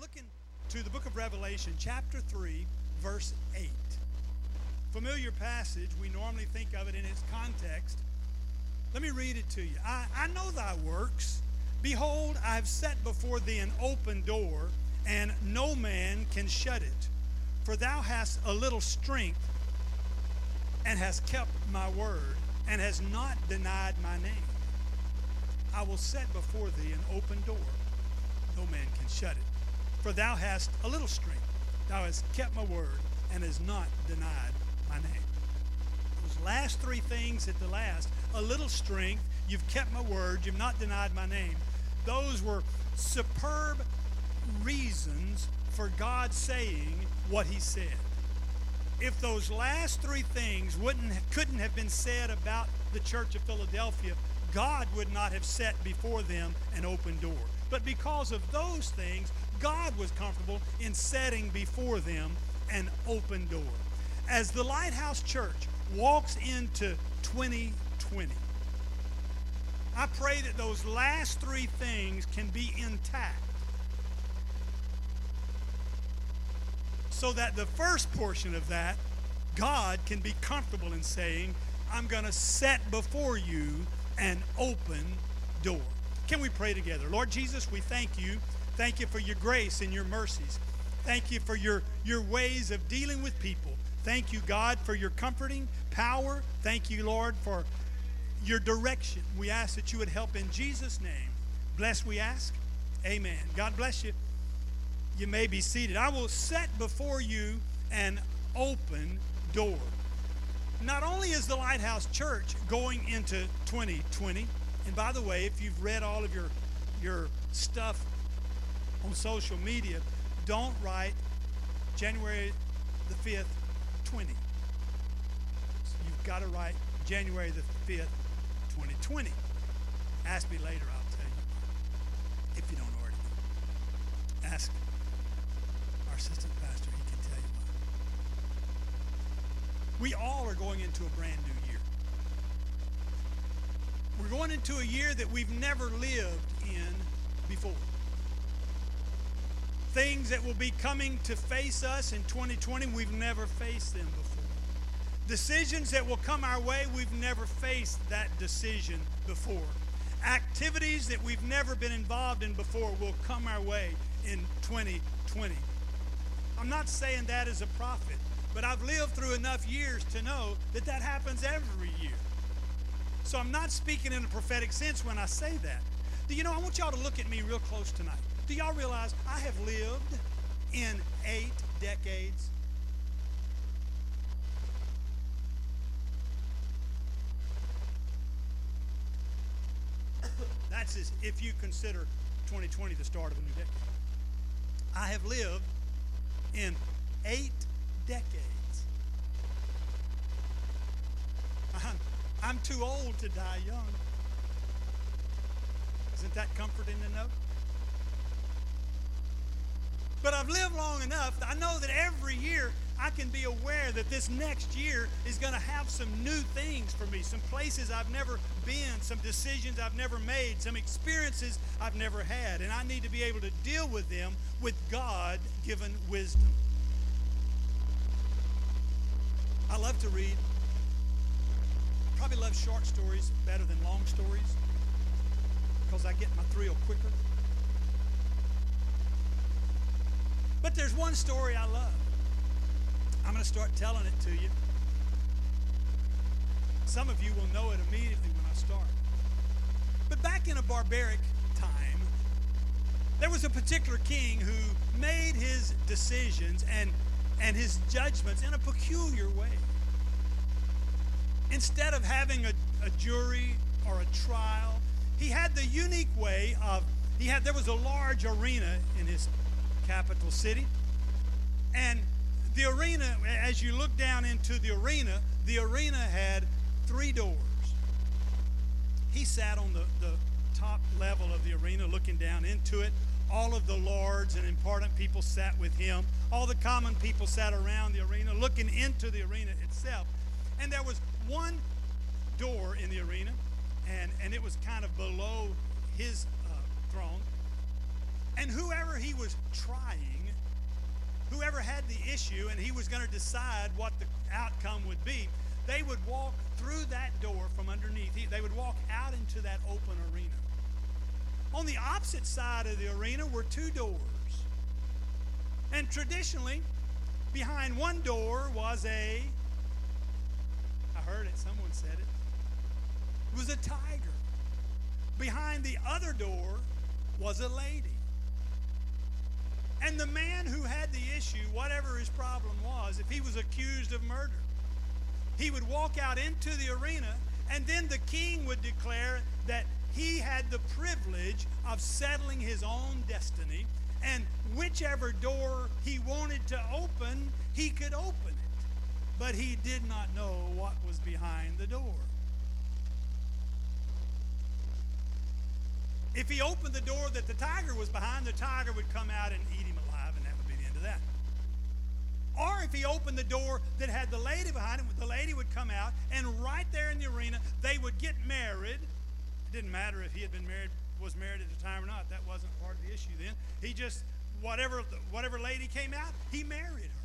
looking to the book of Revelation, chapter 3, verse 8. Familiar passage, we normally think of it in its context. Let me read it to you. I, I know thy works. Behold, I have set before thee an open door, and no man can shut it. For thou hast a little strength, and hast kept my word, and hast not denied my name. I will set before thee an open door. No man can shut it. For thou hast a little strength. Thou hast kept my word and hast not denied my name. Those last three things at the last a little strength, you've kept my word, you've not denied my name. Those were superb reasons for God saying what he said. If those last three things wouldn't couldn't have been said about the church of Philadelphia, God would not have set before them an open door. But because of those things, God was comfortable in setting before them an open door. As the Lighthouse Church walks into 2020, I pray that those last three things can be intact. So that the first portion of that, God can be comfortable in saying, I'm going to set before you an open door. Can we pray together? Lord Jesus, we thank you Thank you for your grace and your mercies. Thank you for your, your ways of dealing with people. Thank you, God, for your comforting power. Thank you, Lord, for your direction. We ask that you would help in Jesus' name. Bless, we ask. Amen. God bless you. You may be seated. I will set before you an open door. Not only is the Lighthouse Church going into 2020, and by the way, if you've read all of your, your stuff on social media, don't write January the 5th, 20. So you've got to write January the 5th, 2020. Ask me later, I'll tell you. If you don't already. Ask our assistant pastor, he can tell you why. We all are going into a brand new. We're going into a year that we've never lived in before things that will be coming to face us in 2020. We've never faced them before. Decisions that will come our way, we've never faced that decision before. Activities that we've never been involved in before will come our way in 2020. I'm not saying that as a prophet, but I've lived through enough years to know that that happens every year. So I'm not speaking in a prophetic sense when I say that. Do you know, I want y'all to look at me real close tonight. Do y'all realize I have lived in eight decades? That's as if you consider 2020 the start of a new decade. I have lived in eight decades. I'm, too old to die young. Isn't that comforting to know? But I've lived long enough. I know that every year I can be aware that this next year is going to have some new things for me, some places I've never been, some decisions I've never made, some experiences I've never had. And I need to be able to deal with them with God given wisdom. I love to read. Probably love short stories better than long stories because I get my thrill quicker. But there's one story I love. I'm going to start telling it to you. Some of you will know it immediately when I start. But back in a barbaric time, there was a particular king who made his decisions and, and his judgments in a peculiar way. Instead of having a, a jury or a trial, he had the unique way of he had there was a large arena in his capital city. And the arena, as you look down into the arena, the arena had three doors. He sat on the, the top level of the arena looking down into it. All of the lords and important people sat with him. All the common people sat around the arena looking into the arena itself. And there was one door in the arena, and, and it was kind of below his uh, throne. And whoever he was trying, whoever had the issue and he was going to decide what the outcome would be, they would walk through that door from underneath. They would walk out into that open arena. On the opposite side of the arena were two doors. And traditionally, behind one door was a, heard it, someone said it, it was a tiger. Behind the other door was a lady. And the man who had the issue, whatever his problem was, if he was accused of murder, he would walk out into the arena, and then the king would declare that he had the privilege of settling his own destiny, and whichever door he wanted to open, he could open. But he did not know what was behind the door. If he opened the door that the tiger was behind, the tiger would come out and eat him alive, and that would be the end of that. Or if he opened the door that had the lady behind him, the lady would come out, and right there in the arena, they would get married. It didn't matter if he had been married, was married at the time or not. That wasn't part of the issue then. He just, whatever, whatever lady came out, he married her.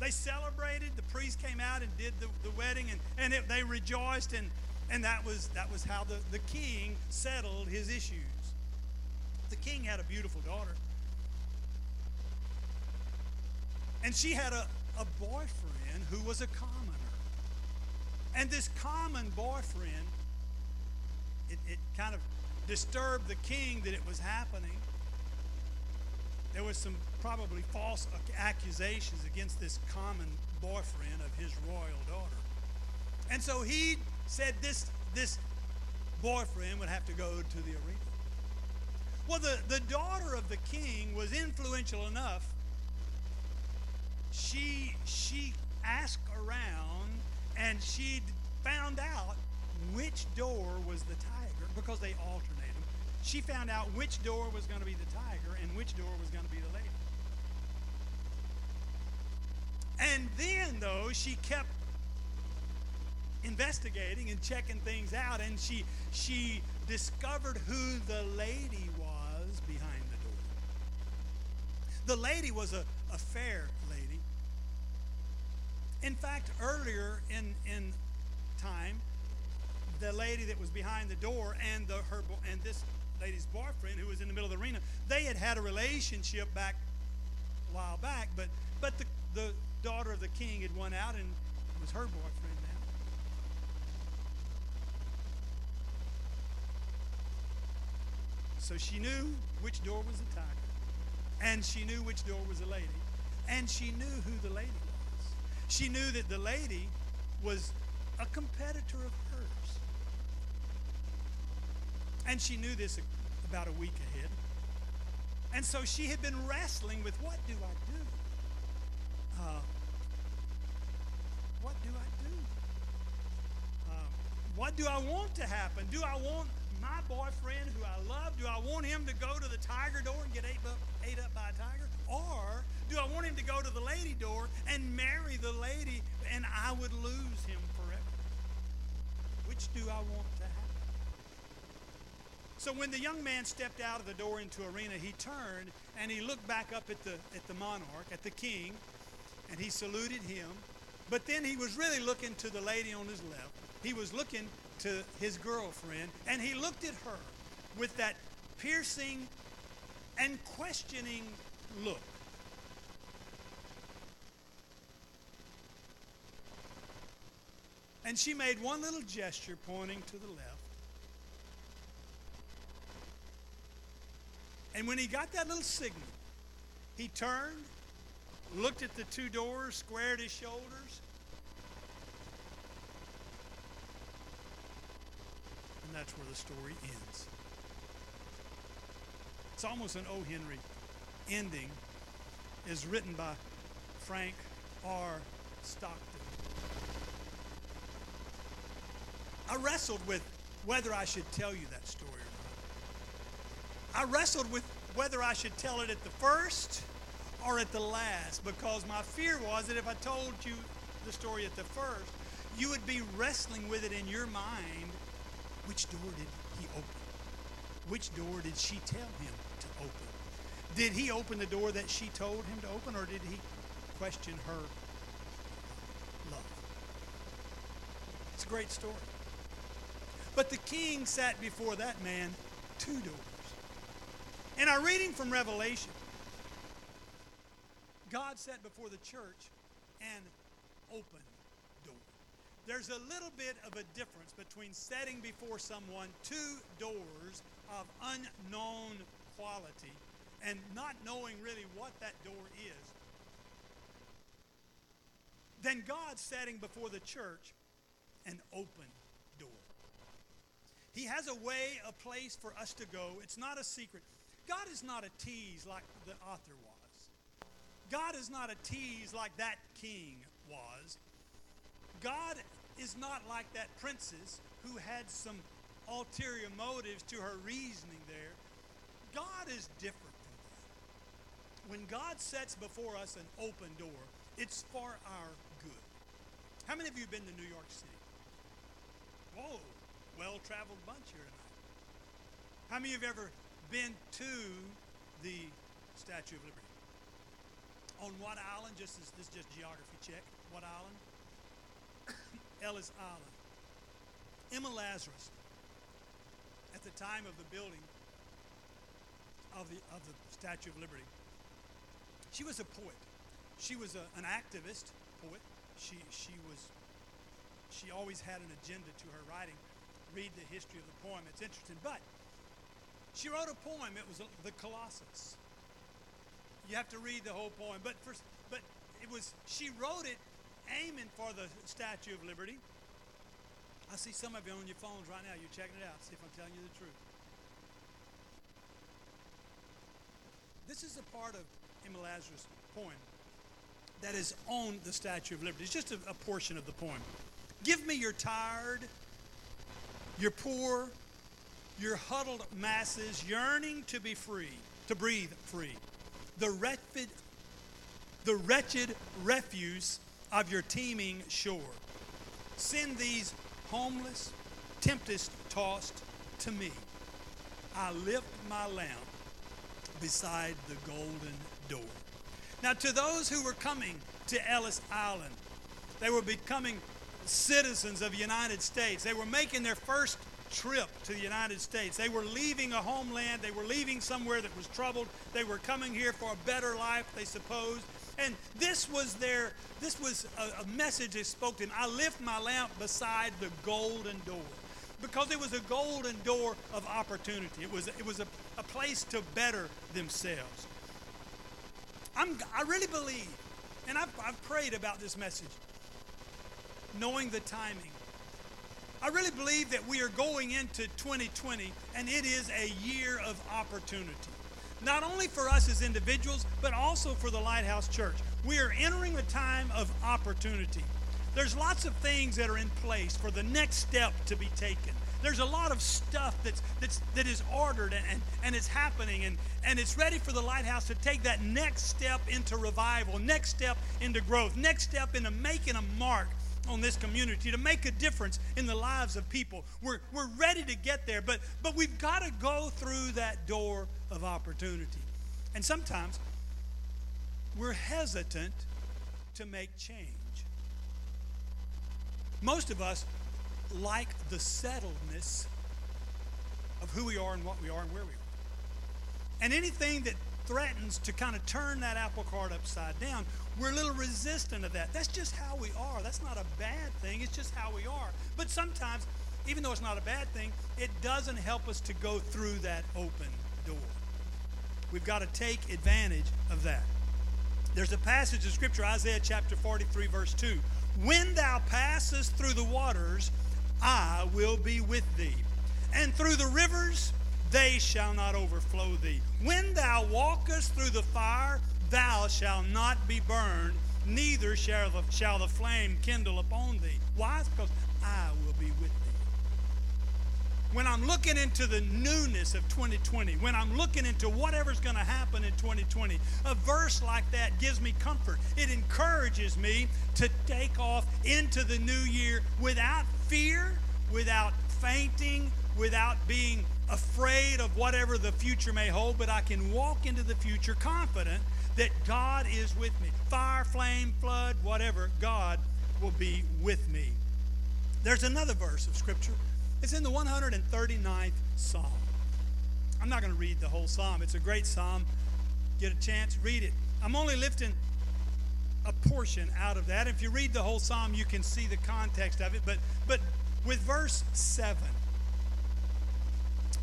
They celebrated. The priest came out and did the, the wedding, and, and it, they rejoiced, and, and that was, that was how the, the king settled his issues. The king had a beautiful daughter. And she had a, a boyfriend who was a commoner. And this common boyfriend, it, it kind of disturbed the king that it was happening. There was some probably false accusations against this common boyfriend of his royal daughter. And so he said this, this boyfriend would have to go to the arena. Well, the, the daughter of the king was influential enough. She, she asked around and she found out which door was the tiger because they alternated. She found out which door was going to be the tiger and which door was going to be the lady. And then, though, she kept investigating and checking things out, and she she discovered who the lady was behind the door. The lady was a, a fair lady. In fact, earlier in in time, the lady that was behind the door and the her and this lady's boyfriend who was in the middle of the arena, they had had a relationship back a while back, but but the the daughter of the king had won out and was her boyfriend now. So she knew which door was the tiger, and she knew which door was the lady, and she knew who the lady was. She knew that the lady was a competitor of hers. And she knew this about a week ahead. And so she had been wrestling with what do I do? Uh, what do I do? Uh, what do I want to happen? Do I want my boyfriend who I love, do I want him to go to the tiger door and get ate up, ate up by a tiger? Or do I want him to go to the lady door and marry the lady and I would lose him forever? Which do I want to happen? So when the young man stepped out of the door into arena, he turned and he looked back up at the, at the monarch, at the king, and he saluted him. But then he was really looking to the lady on his left. He was looking to his girlfriend, and he looked at her with that piercing and questioning look. And she made one little gesture pointing to the left. And when he got that little signal, he turned, looked at the two doors, squared his shoulders, and that's where the story ends. It's almost an O. Henry ending, is written by Frank R. Stockton. I wrestled with whether I should tell you that story or not. I wrestled with whether I should tell it at the first or at the last because my fear was that if I told you the story at the first, you would be wrestling with it in your mind. Which door did he open? Which door did she tell him to open? Did he open the door that she told him to open, or did he question her love? It's a great story. But the king sat before that man two doors. In our reading from Revelation, God sat before the church and opened door. There's a little bit of a difference between setting before someone two doors of unknown quality and not knowing really what that door is than God setting before the church an open door. He has a way, a place for us to go. It's not a secret. God is not a tease like the author was. God is not a tease like that king was. God is not like that princess who had some ulterior motives to her reasoning there. God is different from that. When God sets before us an open door, it's for our good. How many of you have been to New York City? Whoa, well traveled bunch here tonight. How many of you have ever been to the Statue of Liberty? On what island? Just as, this is just geography check. What island? Ellis Island. Emma Lazarus, at the time of the building of the, of the Statue of Liberty, she was a poet. She was a, an activist poet. She, she was she always had an agenda to her writing. Read the history of the poem. It's interesting. But she wrote a poem. It was the Colossus. You have to read the whole poem. But first, but it was she wrote it aiming for the Statue of Liberty. I see some of you on your phones right now. You're checking it out. See if I'm telling you the truth. This is a part of Emma Lazarus' poem that is on the Statue of Liberty. It's just a, a portion of the poem. Give me your tired, your poor, your huddled masses yearning to be free, to breathe free. The wretched, the wretched refuse of your teeming shore. Send these homeless, tempest tossed to me. I lift my lamp beside the golden door. Now, to those who were coming to Ellis Island, they were becoming citizens of the United States. They were making their first trip to the United States. They were leaving a homeland. They were leaving somewhere that was troubled. They were coming here for a better life, they supposed. And this was their, this was a, a message they spoke to him. I lift my lamp beside the golden door. Because it was a golden door of opportunity. It was, it was a, a place to better themselves. I'm, I really believe, and I've, I've prayed about this message, knowing the timing. I really believe that we are going into 2020 and it is a year of opportunity not only for us as individuals, but also for the Lighthouse Church. We are entering a time of opportunity. There's lots of things that are in place for the next step to be taken. There's a lot of stuff that's, that's, that is ordered and, and, it's happening, and, and it's ready for the Lighthouse to take that next step into revival, next step into growth, next step into making a mark on this community to make a difference in the lives of people. We're, we're ready to get there, but, but we've got to go through that door of opportunity. And sometimes we're hesitant to make change. Most of us like the settledness of who we are and what we are and where we are. And anything that threatens to kind of turn that apple cart upside down, we're a little resistant of that. That's just how we are. That's not a bad thing. It's just how we are. But sometimes, even though it's not a bad thing, it doesn't help us to go through that open door. We've got to take advantage of that. There's a passage of Scripture, Isaiah chapter 43, verse 2. When thou passest through the waters, I will be with thee. And through the rivers, they shall not overflow thee. When thou walkest through the fire, thou shalt not be burned, neither shall the, shall the flame kindle upon thee. Why? Because I will be with thee. When I'm looking into the newness of 2020, when I'm looking into whatever's going to happen in 2020, a verse like that gives me comfort. It encourages me to take off into the new year without fear, without fainting, without being afraid of whatever the future may hold, but I can walk into the future confident that God is with me. Fire, flame, flood, whatever, God will be with me. There's another verse of Scripture. It's in the 139th Psalm. I'm not going to read the whole Psalm. It's a great Psalm. Get a chance, read it. I'm only lifting a portion out of that. If you read the whole Psalm, you can see the context of it. But, but with verse 7,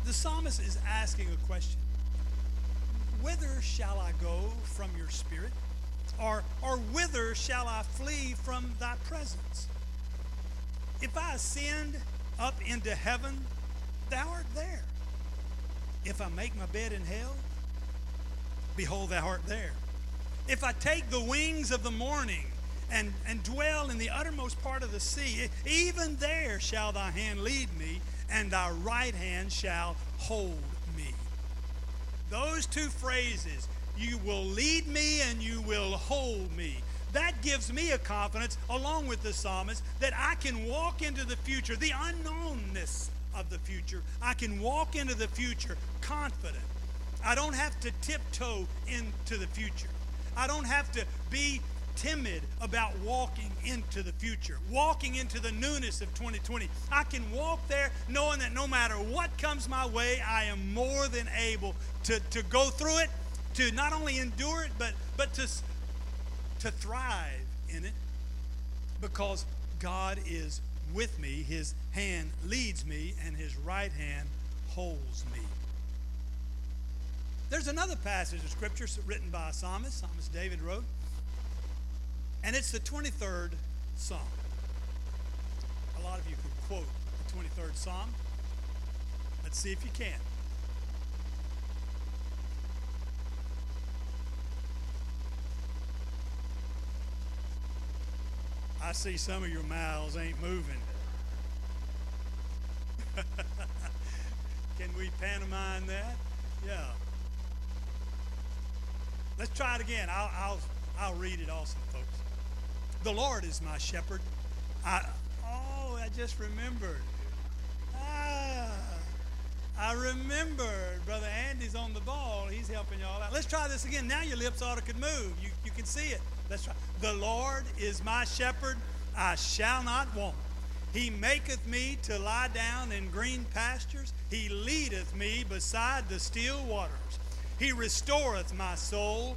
the psalmist is asking a question Whither shall I go from your spirit? Or, or whither shall I flee from thy presence? If I ascend up into heaven, thou art there. If I make my bed in hell, behold, thou art there. If I take the wings of the morning and, and dwell in the uttermost part of the sea, even there shall thy hand lead me, and thy right hand shall hold me. Those two phrases, you will lead me and you will hold me. That gives me a confidence, along with the psalmist, that I can walk into the future, the unknownness of the future. I can walk into the future confident. I don't have to tiptoe into the future. I don't have to be timid about walking into the future, walking into the newness of 2020. I can walk there knowing that no matter what comes my way, I am more than able to, to go through it, to not only endure it, but, but to, to thrive in it because God is with me. His hand leads me, and his right hand holds me. There's another passage of scripture written by a psalmist, psalmist David wrote, and it's the 23rd Psalm. A lot of you could quote the 23rd Psalm. Let's see if you can. I see some of your mouths ain't moving. Can we pantomime that? Yeah. Let's try it again. I'll, I'll, I'll read it also, folks. The Lord is my shepherd. I, oh, I just remembered. Ah, I remembered. Brother Andy's on the ball. He's helping y'all out. Let's try this again. Now your lips ought to could move. You, you can see it. Let's try. The Lord is my shepherd. I shall not want. He maketh me to lie down in green pastures. He leadeth me beside the still waters. He restoreth my soul.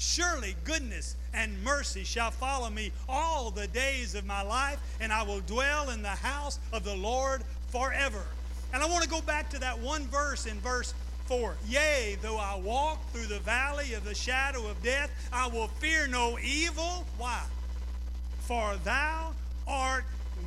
Surely goodness and mercy shall follow me all the days of my life, and I will dwell in the house of the Lord forever. And I want to go back to that one verse in verse 4. Yea, though I walk through the valley of the shadow of death, I will fear no evil. Why? For thou art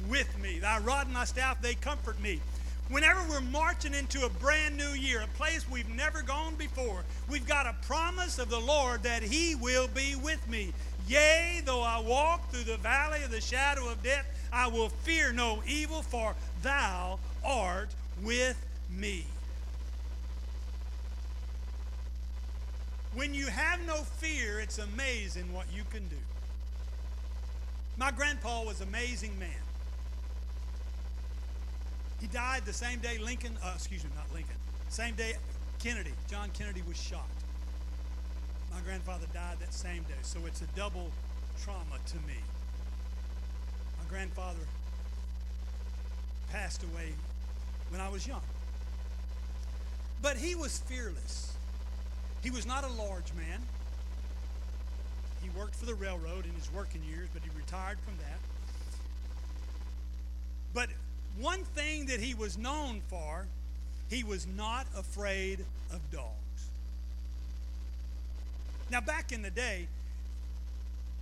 with me. Thy rod and thy staff, they comfort me. Whenever we're marching into a brand new year, a place we've never gone before, we've got a promise of the Lord that He will be with me. Yea, though I walk through the valley of the shadow of death, I will fear no evil, for thou art with me. When you have no fear, it's amazing what you can do. My grandpa was an amazing man. He died the same day Lincoln, uh, excuse me, not Lincoln, same day Kennedy, John Kennedy was shot. My grandfather died that same day, so it's a double trauma to me. My grandfather passed away when I was young. But he was fearless. He was not a large man. He worked for the railroad in his working years, but he retired from that. But one thing that he was known for, he was not afraid of dogs. Now, back in the day,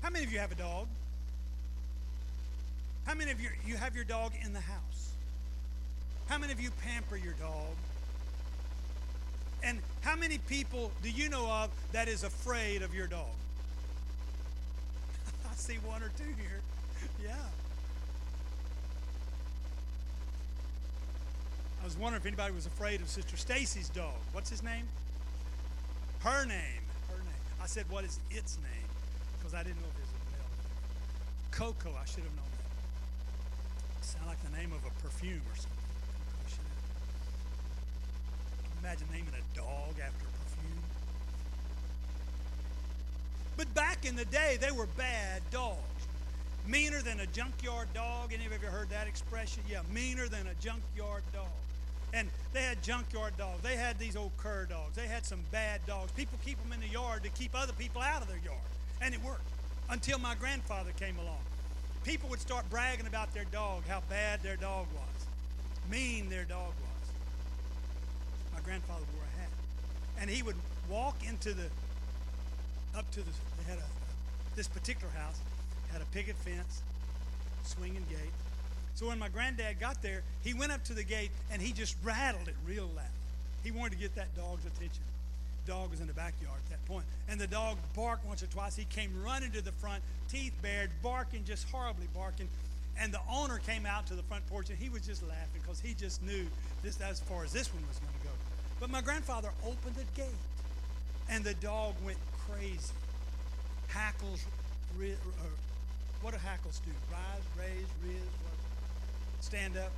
how many of you have a dog? How many of you, you have your dog in the house? How many of you pamper your dog? And how many people do you know of that is afraid of your dog? I see one or two here. Yeah. I was wondering if anybody was afraid of Sister Stacy's dog. What's his name? Her name. Her name. I said, what is its name? Because I didn't know if it was a male. Coco. I should have known that. Sound like the name of a perfume or something. Imagine naming a dog after a perfume. But back in the day, they were bad dogs. Meaner than a junkyard dog. Any of you ever heard that expression? Yeah, meaner than a junkyard dog. And they had junkyard dogs. They had these old cur dogs. They had some bad dogs. People keep them in the yard to keep other people out of their yard. And it worked until my grandfather came along. People would start bragging about their dog, how bad their dog was, mean their dog was. My grandfather wore a hat. And he would walk into the, up to the, they had a, this particular house, had a picket fence, swinging gate. So when my granddad got there, he went up to the gate and he just rattled it real loud. He wanted to get that dog's attention. Dog was in the backyard at that point. And the dog barked once or twice. He came running to the front, teeth bared, barking, just horribly barking. And the owner came out to the front porch and he was just laughing because he just knew this as far as this one was going to go. But my grandfather opened the gate and the dog went crazy. Hackles, uh, what do hackles do? Rise, raise, riz, stand up.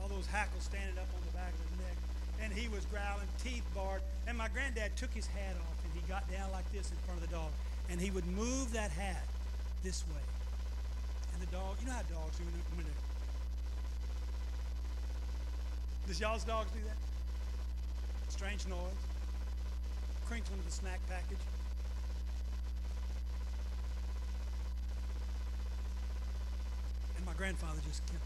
All those hackles standing up on the back of his neck. And he was growling, teeth bared. And my granddad took his hat off and he got down like this in front of the dog. And he would move that hat this way. And the dog, you know how dogs do when they're. Does y'all's dogs do that? Strange noise. Crinkling the snack package. My grandfather just kept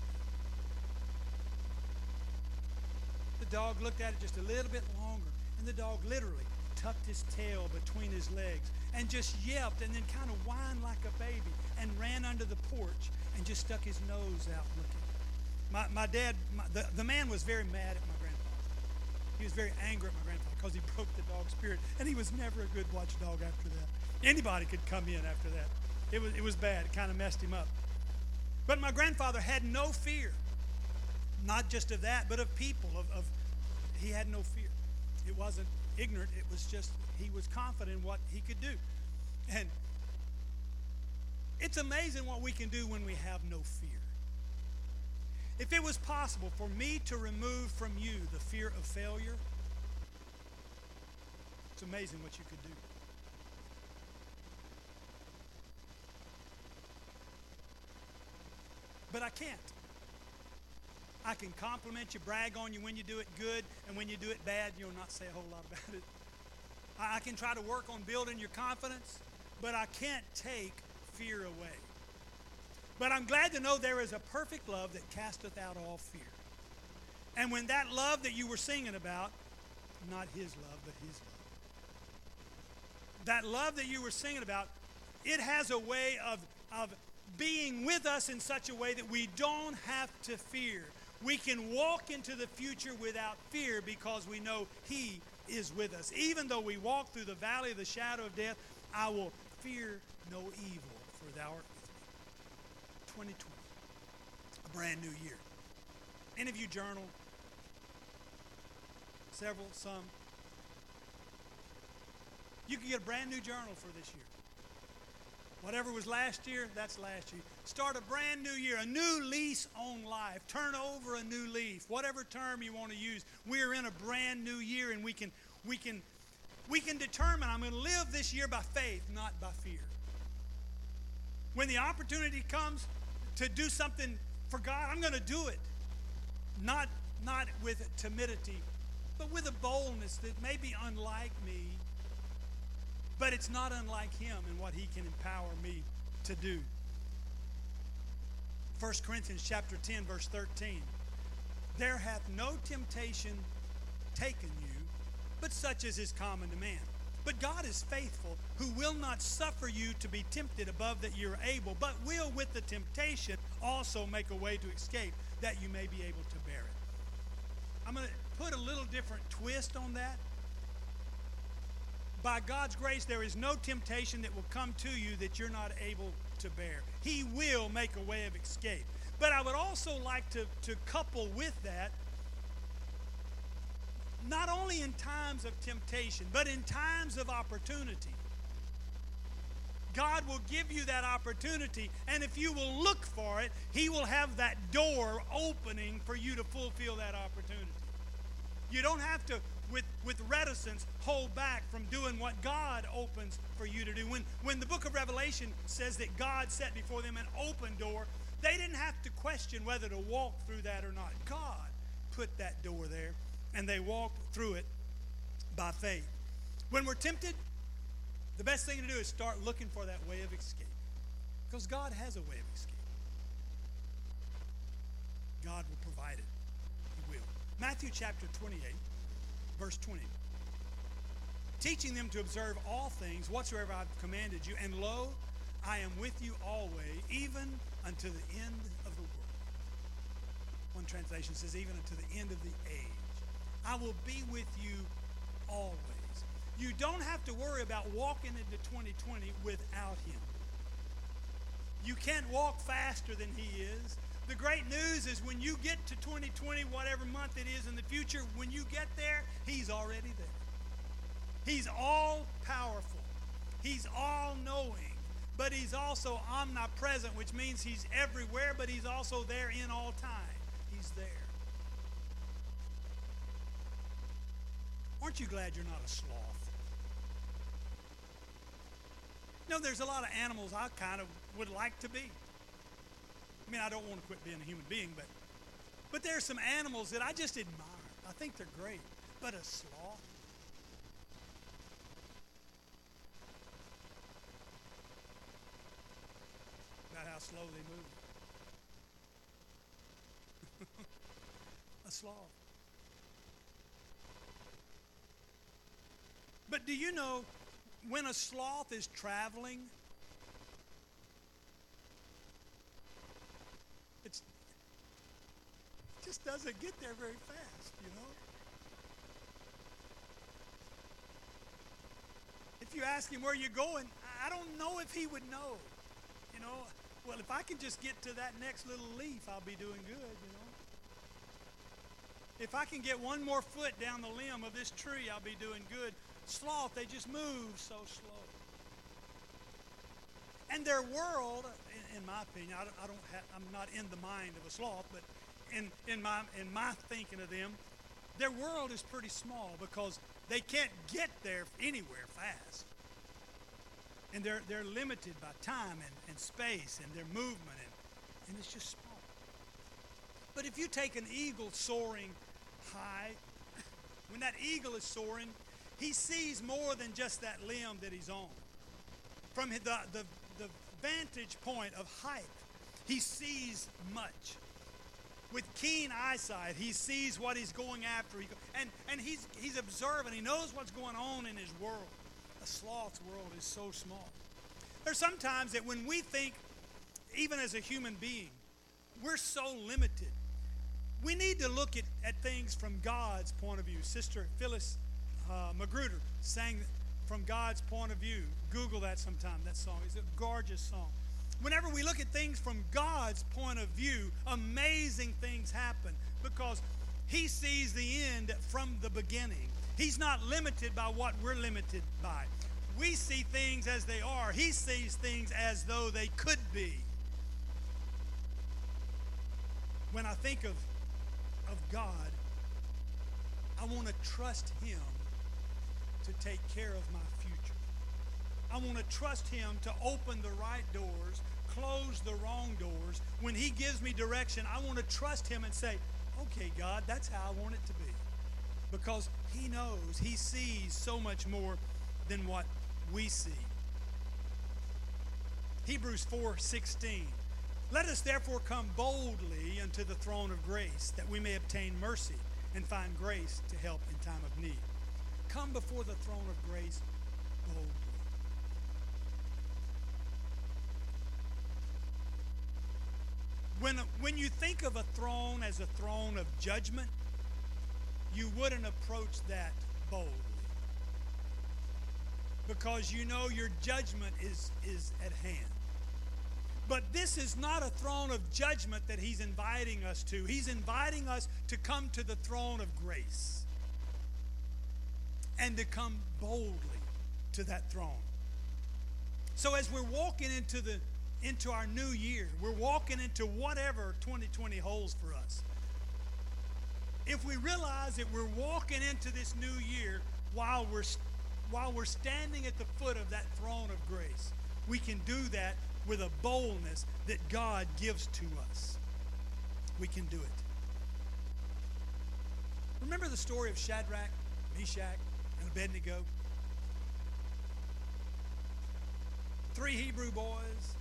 The dog looked at it just a little bit longer, and the dog literally tucked his tail between his legs and just yelped and then kind of whined like a baby and ran under the porch and just stuck his nose out looking. My, my dad, my, the, the man was very mad at my grandfather. He was very angry at my grandfather because he broke the dog's spirit, and he was never a good watchdog after that. Anybody could come in after that. It was, it was bad. It kind of messed him up. But my grandfather had no fear, not just of that, but of people. Of, of he had no fear. It wasn't ignorant. It was just he was confident in what he could do, and it's amazing what we can do when we have no fear. If it was possible for me to remove from you the fear of failure, it's amazing what you could do. But I can't. I can compliment you, brag on you when you do it good, and when you do it bad, you'll not say a whole lot about it. I, can try to work on building your confidence, but I can't take fear away. But I'm glad to know there is a perfect love that casteth out all fear. And when that love that you were singing about, not his love, but his love, that love that you were singing about, it has a way of, of being with us in such a way that we don't have to fear. We can walk into the future without fear because we know He is with us. Even though we walk through the valley of the shadow of death, I will fear no evil, for thou art with me. 2020, a brand new year. Any of you journal? Several, some. You can get a brand new journal for this year. Whatever was last year, that's last year. Start a brand new year, a new lease on life. Turn over a new leaf. Whatever term you want to use. We're in a brand new year and we can we can we can determine I'm going to live this year by faith, not by fear. When the opportunity comes to do something for God, I'm going to do it. Not not with timidity, but with a boldness that may be unlike me but it's not unlike him in what he can empower me to do. 1 Corinthians chapter 10 verse 13. There hath no temptation taken you, but such as is common to man. But God is faithful, who will not suffer you to be tempted above that you're able, but will with the temptation also make a way to escape, that you may be able to bear it. I'm going to put a little different twist on that. By God's grace, there is no temptation that will come to you that you're not able to bear. He will make a way of escape. But I would also like to, to couple with that not only in times of temptation, but in times of opportunity. God will give you that opportunity, and if you will look for it, He will have that door opening for you to fulfill that opportunity. You don't have to, with, with reticence, hold back from doing what God opens for you to do. When, when the book of Revelation says that God set before them an open door, they didn't have to question whether to walk through that or not. God put that door there, and they walked through it by faith. When we're tempted, the best thing to do is start looking for that way of escape. Because God has a way of escape. God will provide it. He will. Matthew chapter 28, verse 20. Teaching them to observe all things whatsoever I've commanded you, and lo, I am with you always, even unto the end of the world. One translation says, even unto the end of the age. I will be with you always. You don't have to worry about walking into 2020 without Him. You can't walk faster than He is. The great news is when you get to 2020, whatever month it is in the future, when you get there, He's already there. He's all powerful, He's all knowing, but He's also omnipresent, which means He's everywhere, but He's also there in all time. He's there. Aren't you glad you're not a sloth? You know, there's a lot of animals I kind of would like to be. I mean, I don't want to quit being a human being, but but there are some animals that I just admire. I think they're great. But a sloth? About how slow they move. a sloth. But do you know when a sloth is traveling, it's, it just doesn't get there very fast, you know? If you ask him where you're going, I don't know if he would know. You know, well, if I can just get to that next little leaf, I'll be doing good, you know? If I can get one more foot down the limb of this tree, I'll be doing good sloth, they just move so slow. And their world, in, my opinion, I, I don't have, I'm not in the mind of a sloth, but in, in, my, in my thinking of them, their world is pretty small because they can't get there anywhere fast. And they're, they're limited by time and, and space and their movement, and, and it's just small. But if you take an eagle soaring high, when that eagle is soaring, he sees more than just that limb that he's on. From the, the, the vantage point of height, he sees much. With keen eyesight, he sees what he's going after. He, and and he's, he's observing. He knows what's going on in his world. A sloth's world is so small. There's sometimes that when we think, even as a human being, we're so limited. We need to look at, at things from God's point of view. Sister Phyllis uh, Magruder sang from God's point of view. Google that sometime, that song. It's a gorgeous song. Whenever we look at things from God's point of view, amazing things happen because He sees the end from the beginning. He's not limited by what we're limited by. We see things as they are, He sees things as though they could be. When I think of, of God, I want to trust Him to take care of my. I want to trust Him to open the right doors, close the wrong doors. When He gives me direction, I want to trust Him and say, okay, God, that's how I want it to be. Because He knows, He sees so much more than what we see. Hebrews 4 16. Let us therefore come boldly unto the throne of grace, that we may obtain mercy and find grace to help in time of need come before the throne of grace boldly. When, when you think of a throne as a throne of judgment, you wouldn't approach that boldly. Because you know your judgment is, is at hand. But this is not a throne of judgment that he's inviting us to. He's inviting us to come to the throne of grace and to come boldly to that throne. So as we're walking into the into our new year, we're walking into whatever 2020 holds for us. If we realize that we're walking into this new year while we're while we're standing at the foot of that throne of grace, we can do that with a boldness that God gives to us. We can do it. Remember the story of Shadrach, Meshach, and Abednego? Three Hebrew boys,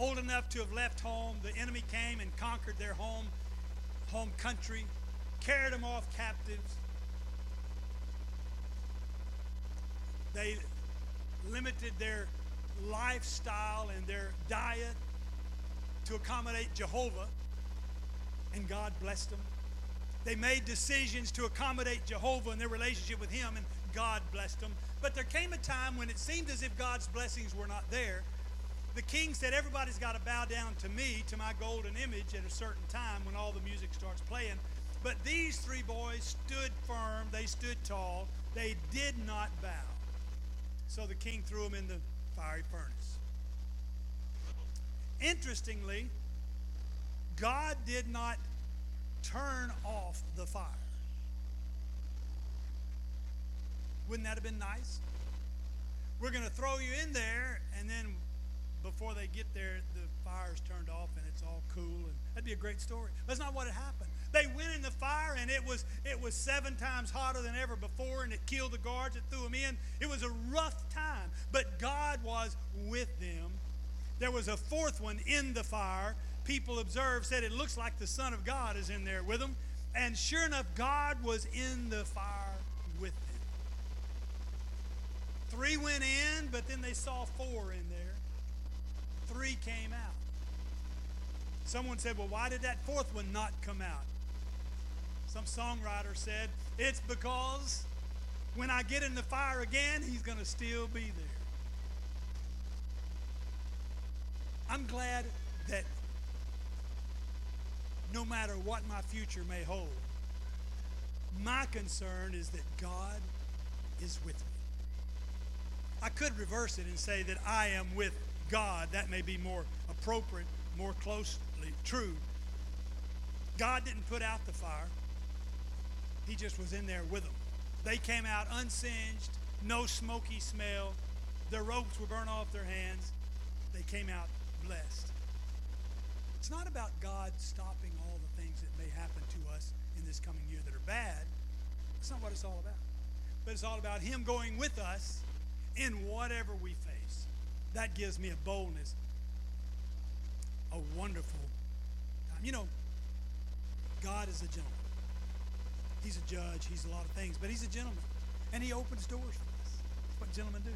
old enough to have left home. The enemy came and conquered their home, home country, carried them off captives. They limited their lifestyle and their diet to accommodate Jehovah, and God blessed them. They made decisions to accommodate Jehovah and their relationship with Him, and God blessed them. But there came a time when it seemed as if God's blessings were not there. The king said, Everybody's got to bow down to me, to my golden image, at a certain time when all the music starts playing. But these three boys stood firm, they stood tall, they did not bow. So the king threw them in the fiery furnace. Interestingly, God did not turn off the fire. Wouldn't that have been nice? We're going to throw you in there, and then before they get there, the fire's turned off and it's all cool. And that'd be a great story. That's not what had happened. They went in the fire, and it was it was seven times hotter than ever before, and it killed the guards. It threw them in. It was a rough time, but God was with them. There was a fourth one in the fire. People observed, said it looks like the Son of God is in there with them. And sure enough, God was in the fire with them. Three went in, but then they saw four in. Three came out. Someone said, Well, why did that fourth one not come out? Some songwriter said, It's because when I get in the fire again, he's going to still be there. I'm glad that no matter what my future may hold, my concern is that God is with me. I could reverse it and say that I am with God. That may be more appropriate, more closely true. God didn't put out the fire. He just was in there with them. They came out unsinged, no smoky smell. Their ropes were burned off their hands. They came out blessed. It's not about God stopping all the things that may happen to us in this coming year that are bad. That's not what it's all about. But it's all about Him going with us in whatever we face. That gives me a boldness, a wonderful time. You know, God is a gentleman. He's a judge, he's a lot of things, but he's a gentleman. And he opens doors for us. That's what gentlemen do.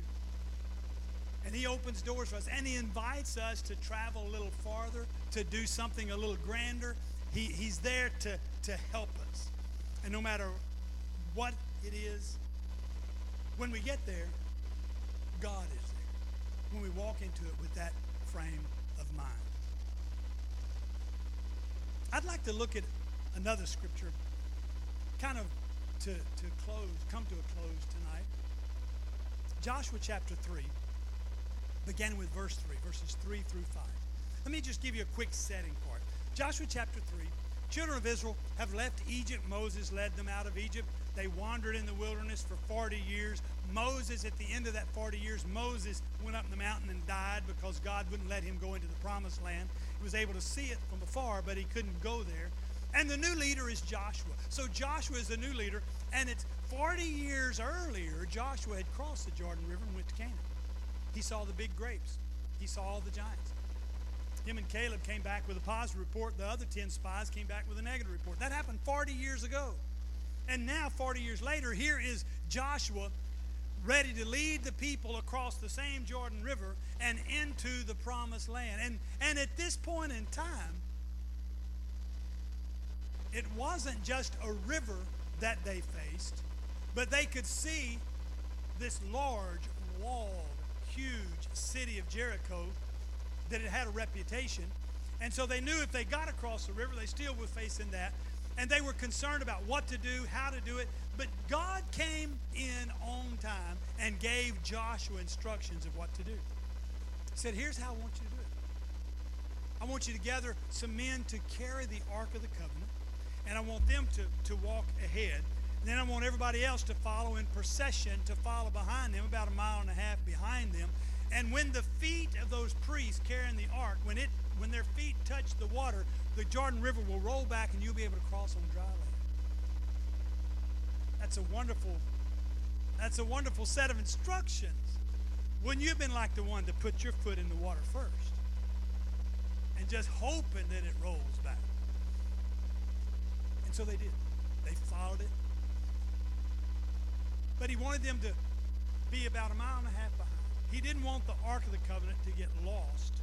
And he opens doors for us and he invites us to travel a little farther, to do something a little grander. He, he's there to, to help us. And no matter what it is, when we get there, God is. When we walk into it with that frame of mind. I'd like to look at another scripture kind of to, to close, come to a close tonight. Joshua chapter 3, began with verse 3, verses 3 through 5. Let me just give you a quick setting it. Joshua chapter 3, children of Israel have left Egypt. Moses led them out of Egypt. They wandered in the wilderness for 40 years. Moses, at the end of that 40 years, Moses went up the mountain and died because God wouldn't let him go into the promised land. He was able to see it from afar, but he couldn't go there. And the new leader is Joshua. So Joshua is the new leader, and it's 40 years earlier, Joshua had crossed the Jordan River and went to Canaan. He saw the big grapes, he saw all the giants. Him and Caleb came back with a positive report. The other 10 spies came back with a negative report. That happened 40 years ago. And now, 40 years later, here is Joshua ready to lead the people across the same Jordan River and into the promised land. And, and at this point in time, it wasn't just a river that they faced, but they could see this large, walled, huge city of Jericho that it had a reputation. And so they knew if they got across the river, they still were facing that. And they were concerned about what to do, how to do it. But God came in on time and gave Joshua instructions of what to do. He said, Here's how I want you to do it. I want you to gather some men to carry the Ark of the Covenant, and I want them to, to walk ahead. And then I want everybody else to follow in procession, to follow behind them, about a mile and a half behind them. And when the feet of those priests carrying the ark, when it when their feet touch the water, the Jordan River will roll back and you'll be able to cross on dry land. That's a wonderful, that's a wonderful set of instructions. Wouldn't you have been like the one to put your foot in the water first? And just hoping that it rolls back. And so they did. They followed it. But he wanted them to be about a mile and a half behind. He didn't want the Ark of the Covenant to get lost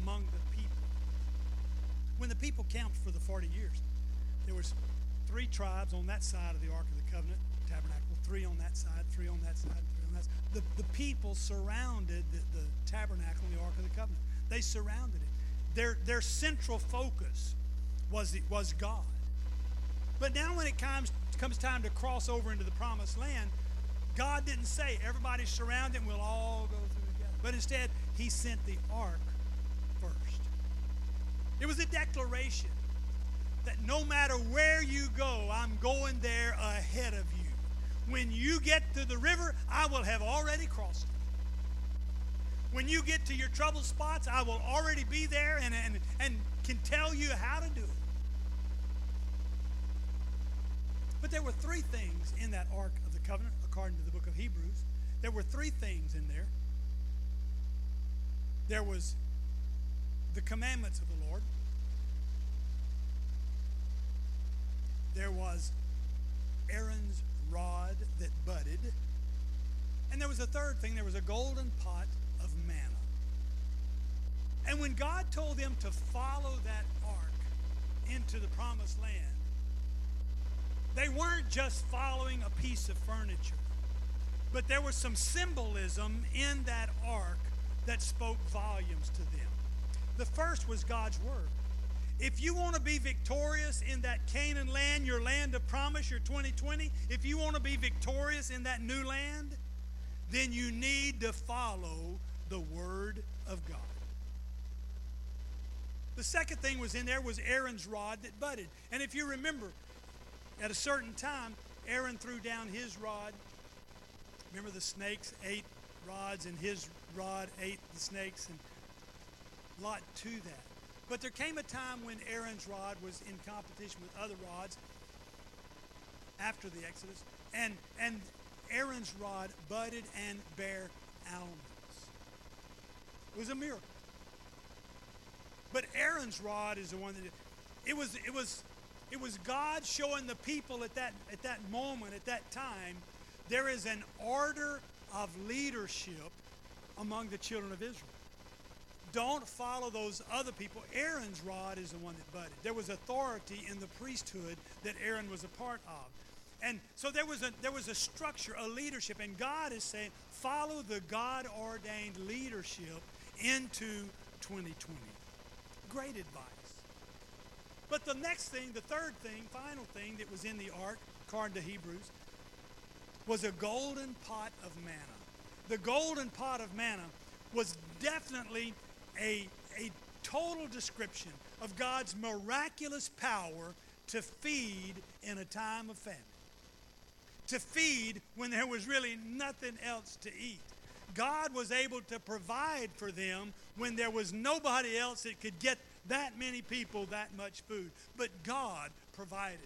among the people. When the people camped for the 40 years, there was three tribes on that side of the Ark of the Covenant tabernacle, three on that side, three on that side, three on that side. The, the people surrounded the, the tabernacle and the Ark of the Covenant. They surrounded it. Their, their central focus was, the, was God. But now when it comes, comes time to cross over into the promised land, God didn't say everybody surround him, we'll all go through together. But instead, he sent the ark first. It was a declaration that no matter where you go, I'm going there ahead of you. When you get to the river, I will have already crossed it. When you get to your trouble spots, I will already be there and, and, and can tell you how to do it. But there were three things in that Ark of the Covenant according to the book of Hebrews. There were three things in there there was the commandments of the Lord, there was Aaron's rod that budded, and there was a third thing there was a golden pot of manna. And when God told them to follow that ark into the promised land, they weren't just following a piece of furniture. But there was some symbolism in that ark that spoke volumes to them. The first was God's word. If you want to be victorious in that Canaan land, your land of promise, your 2020, if you want to be victorious in that new land, then you need to follow the word of God. The second thing was in there was Aaron's rod that budded. And if you remember, at a certain time, Aaron threw down his rod Remember the snakes ate rods, and his rod ate the snakes, and lot to that. But there came a time when Aaron's rod was in competition with other rods after the Exodus, and, and Aaron's rod budded and bare almonds. It was a miracle. But Aaron's rod is the one that it was it was it was God showing the people at that at that moment, at that time, there is an order of leadership among the children of Israel. Don't follow those other people. Aaron's rod is the one that budded. There was authority in the priesthood that Aaron was a part of. And so there was a there was a structure, a leadership, and God is saying, follow the God ordained leadership into 2020. Great advice. But the next thing, the third thing, final thing that was in the ark, according to Hebrews, was a golden pot of manna. The golden pot of manna was definitely a, a total description of God's miraculous power to feed in a time of famine. To feed when there was really nothing else to eat. God was able to provide for them when there was nobody else that could get that many people that much food. But God provided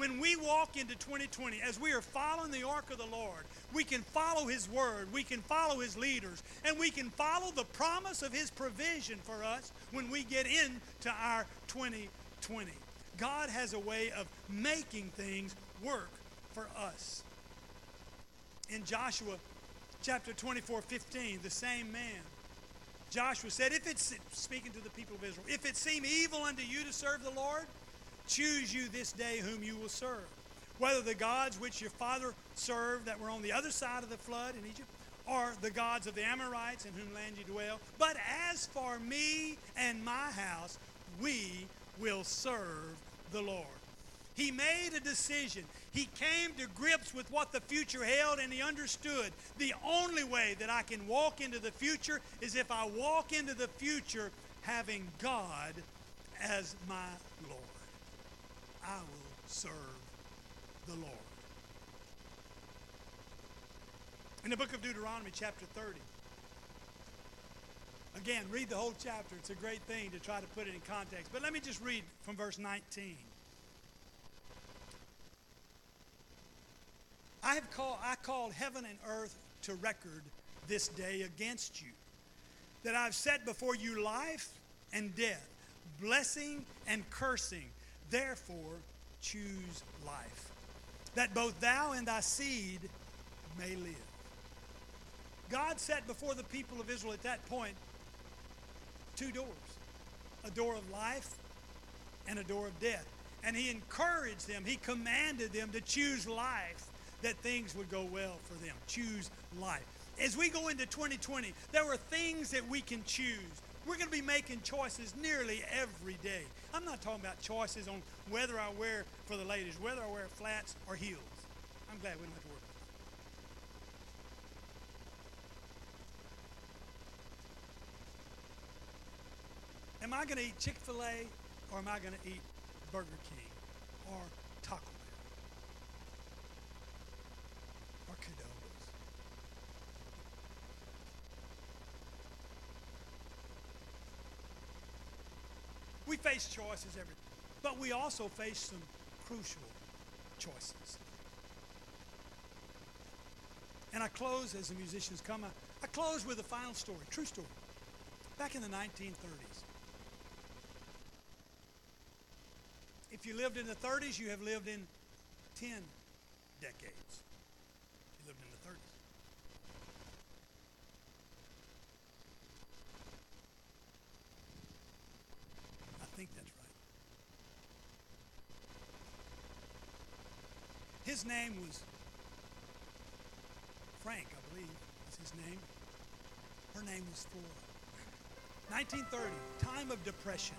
when we walk into 2020, as we are following the ark of the Lord, we can follow His word, we can follow His leaders, and we can follow the promise of His provision for us when we get into our 2020. God has a way of making things work for us. In Joshua chapter 24, 15, the same man, Joshua said, If it's speaking to the people of Israel, if it seem evil unto you to serve the Lord, choose you this day whom you will serve. Whether the gods which your father served that were on the other side of the flood in Egypt, or the gods of the Amorites in whom land you dwell. But as for me and my house, we will serve the Lord. He made a decision. He came to grips with what the future held, and he understood the only way that I can walk into the future is if I walk into the future having God as my. I will serve the Lord. In the book of Deuteronomy, chapter 30, again, read the whole chapter. It's a great thing to try to put it in context. But let me just read from verse 19. I have called I called heaven and earth to record this day against you, that I've set before you life and death, blessing and cursing. Therefore, choose life, that both thou and thy seed may live. God set before the people of Israel at that point two doors a door of life and a door of death. And He encouraged them, He commanded them to choose life that things would go well for them. Choose life. As we go into 2020, there are things that we can choose. We're going to be making choices nearly every day. I'm not talking about choices on whether I wear for the ladies, whether I wear flats or heels. I'm glad we don't have to worry about that. Am I going to eat Chick fil A or am I going to eat Burger King or Taco Bell? We face choices every but we also face some crucial choices. And I close as the musicians come. I, I close with a final story, true story. Back in the 1930s. If you lived in the 30s, you have lived in 10 decades. His name was Frank, I believe was his name. Her name was Flora. 1930, time of depression,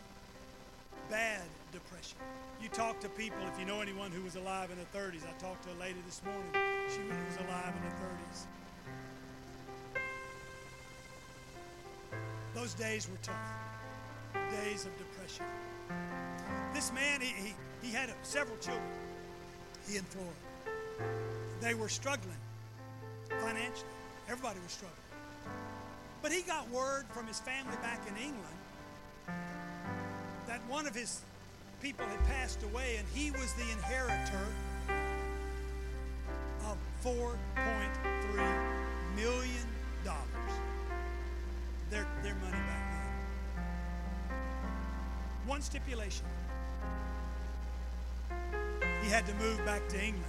bad depression. You talk to people, if you know anyone who was alive in the 30s. I talked to a lady this morning. She was alive in the 30s. Those days were tough, days of depression. This man, he, he, he had several children he and Flora. They were struggling financially. Everybody was struggling. But he got word from his family back in England that one of his people had passed away and he was the inheritor of $4.3 million. Their, their money back then. One stipulation he had to move back to England.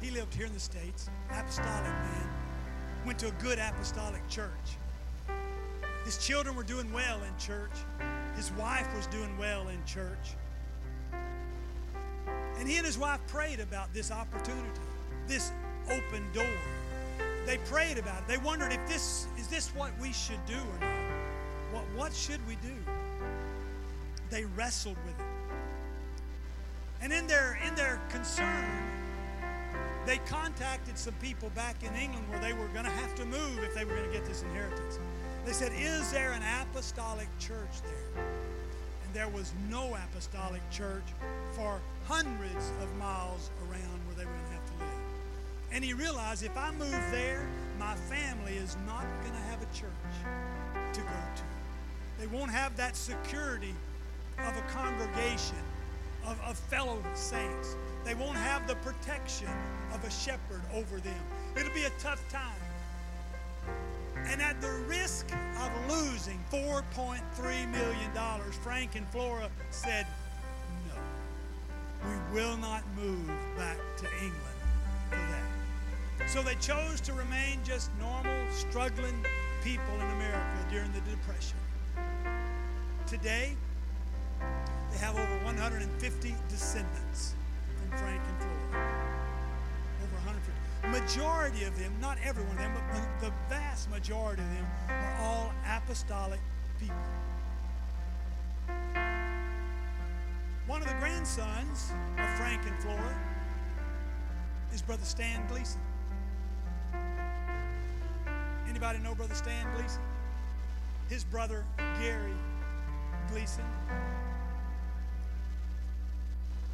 He lived here in the States, apostolic man, went to a good apostolic church. His children were doing well in church. His wife was doing well in church. And he and his wife prayed about this opportunity, this open door. They prayed about it. They wondered if this is this what we should do or not. What, what should we do? They wrestled with it. And in their in their concern, they contacted some people back in England where they were going to have to move if they were going to get this inheritance. They said, "Is there an apostolic church there?" And there was no apostolic church for hundreds of miles around where they were going to have to live. And he realized if I move there, my family is not going to have a church to go to. They won't have that security of a congregation of, of fellow saints. They won't have the protection of a shepherd over them. It'll be a tough time. And at the risk of losing $4.3 million, Frank and Flora said, no, we will not move back to England for that. So they chose to remain just normal, struggling people in America during the Depression. Today, They have over 150 descendants Majority of them, not every one of them, but the vast majority of them are all apostolic people. One of the grandsons of Frank and Flora is Brother Stan Gleason. Anybody know Brother Stan Gleason? His brother Gary Gleason.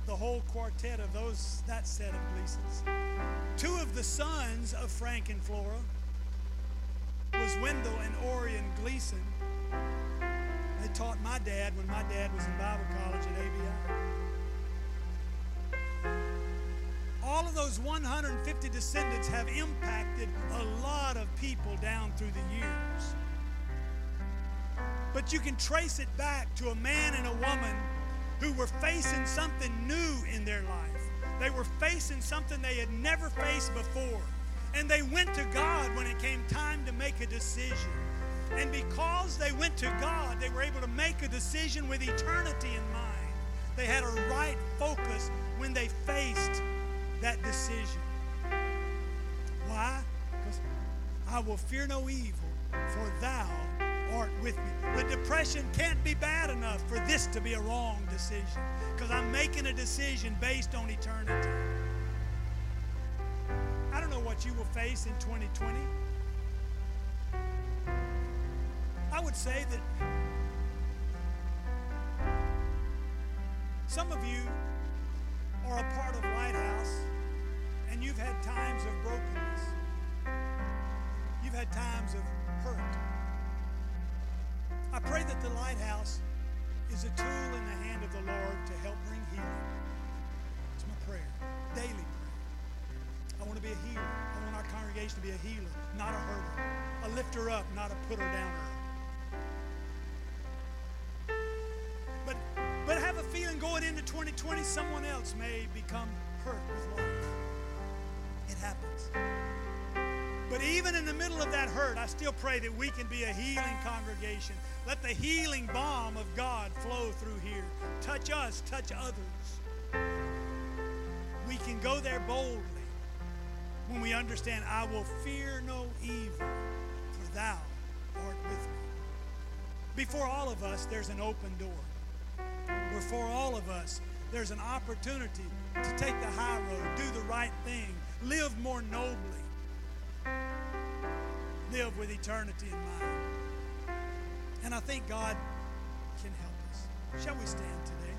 The whole quartet of those that set of Gleasons. Two of the sons of Frank and Flora was Wendell and Orion Gleason. They taught my dad when my dad was in Bible college at ABI. All of those 150 descendants have impacted a lot of people down through the years. But you can trace it back to a man and a woman who were facing something new in their life. They were facing something they had never faced before. And they went to God when it came time to make a decision. And because they went to God, they were able to make a decision with eternity in mind. They had a right focus when they faced that decision. Why? Because I will fear no evil, for thou art with me. The depression can't be bad enough for this to be a wrong decision because I'm making a decision based on eternity. I don't know what you will face in 2020. I would say that some of you are a part of Lighthouse and you've had times of brokenness. You've had times of hurt. I pray that the Lighthouse is a tool in the hand of the Lord to help bring healing. It's my prayer, daily prayer. I want to be a healer. I want our congregation to be a healer, not a hurter, a lifter up, not a putter downer. But but have a feeling going into 2020, someone else may become hurt with life. It happens. But even in the middle of that hurt, I still pray that we can be a healing congregation. Let the healing balm of God flow through here. Touch us, touch others. We can go there boldly when we understand, I will fear no evil, for thou art with me. Before all of us, there's an open door. Before all of us, there's an opportunity to take the high road, do the right thing, live more nobly Live with eternity in mind. And I think God can help us. Shall we stand today?